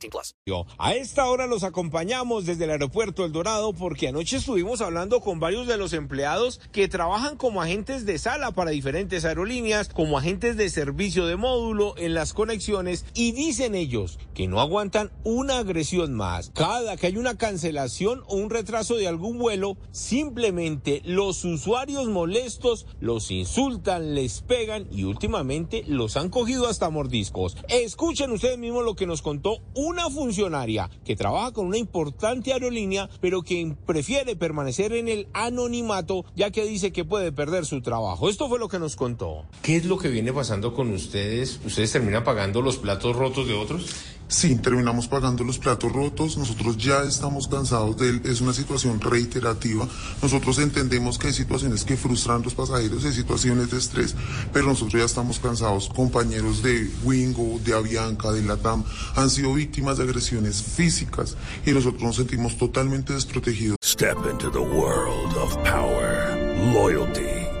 18 plus. A esta hora los acompañamos desde el aeropuerto El Dorado porque anoche estuvimos hablando con varios de los empleados que trabajan como agentes de sala para diferentes aerolíneas, como agentes de servicio de módulo en las conexiones y dicen ellos que no aguantan una agresión más. Cada que hay una cancelación o un retraso de algún vuelo, Simplemente los usuarios molestos los insultan, les pegan y últimamente los han cogido hasta mordiscos. Escuchen ustedes mismos lo que nos contó una funcionaria que trabaja con una importante aerolínea, pero que prefiere permanecer en el anonimato ya que dice que puede perder su trabajo. Esto fue lo que nos contó. ¿Qué es lo que viene pasando con ustedes? ¿Ustedes terminan pagando los platos rotos de otros? Sí, terminamos pagando los platos rotos. Nosotros ya estamos cansados de él. Es una situación reiterativa. Nosotros entendemos que hay situaciones que frustran a los pasajeros, hay situaciones de estrés, pero nosotros ya estamos cansados. Compañeros de Wingo, de Avianca, de Latam han sido víctimas de agresiones físicas y nosotros nos sentimos totalmente desprotegidos. Step into the world of power, loyalty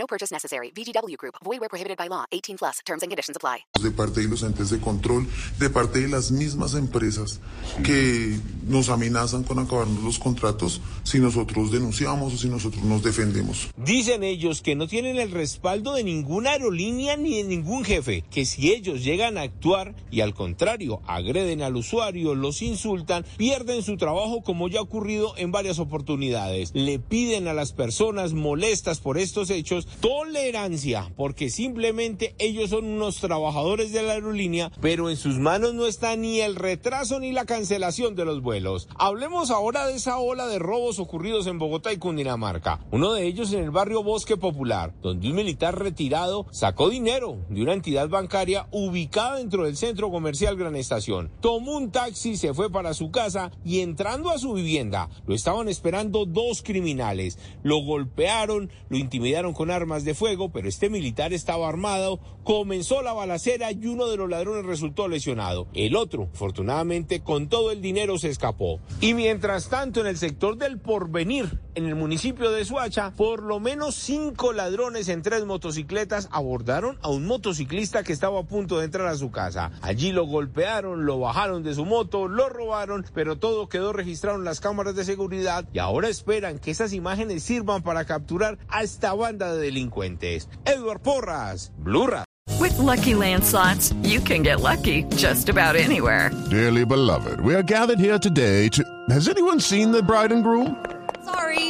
No purchase necessary. VGW Group. Void where prohibited by law. 18 plus. Terms and conditions apply. De parte de los entes de control, de parte de las mismas empresas que nos amenazan con acabarnos los contratos si nosotros denunciamos o si nosotros nos defendemos. Dicen ellos que no tienen el respaldo de ninguna aerolínea ni de ningún jefe, que si ellos llegan a actuar y al contrario agreden al usuario, los insultan, pierden su trabajo como ya ha ocurrido en varias oportunidades. Le piden a las personas molestas por estos hechos tolerancia, porque simplemente ellos son unos trabajadores de la aerolínea, pero en sus manos no está ni el retraso ni la cancelación de los vuelos. Hablemos ahora de esa ola de robos ocurridos en Bogotá y Cundinamarca. Uno de ellos en el barrio Bosque Popular, donde un militar retirado sacó dinero de una entidad bancaria ubicada dentro del centro comercial Gran Estación. Tomó un taxi, se fue para su casa y entrando a su vivienda lo estaban esperando dos criminales. Lo golpearon, lo intimidaron con armas de fuego, pero este militar estaba armado, comenzó la balacera y uno de los ladrones resultó lesionado. El otro, afortunadamente, con todo el dinero se escapó. Y mientras tanto, en el sector del Porvenir, en el municipio de Suacha, por lo menos cinco ladrones en tres motocicletas abordaron a un motociclista que estaba a punto de entrar a su casa. Allí lo golpearon, lo bajaron de su moto, lo robaron, pero todo quedó registrado en las cámaras de seguridad y ahora esperan que esas imágenes sirvan para capturar a esta banda de delincuentes. Edward Porras, Blurra. With lucky landslots, you can get lucky just about anywhere. Dearly beloved, we are gathered here today to. Has anyone seen the bride and groom? Sorry,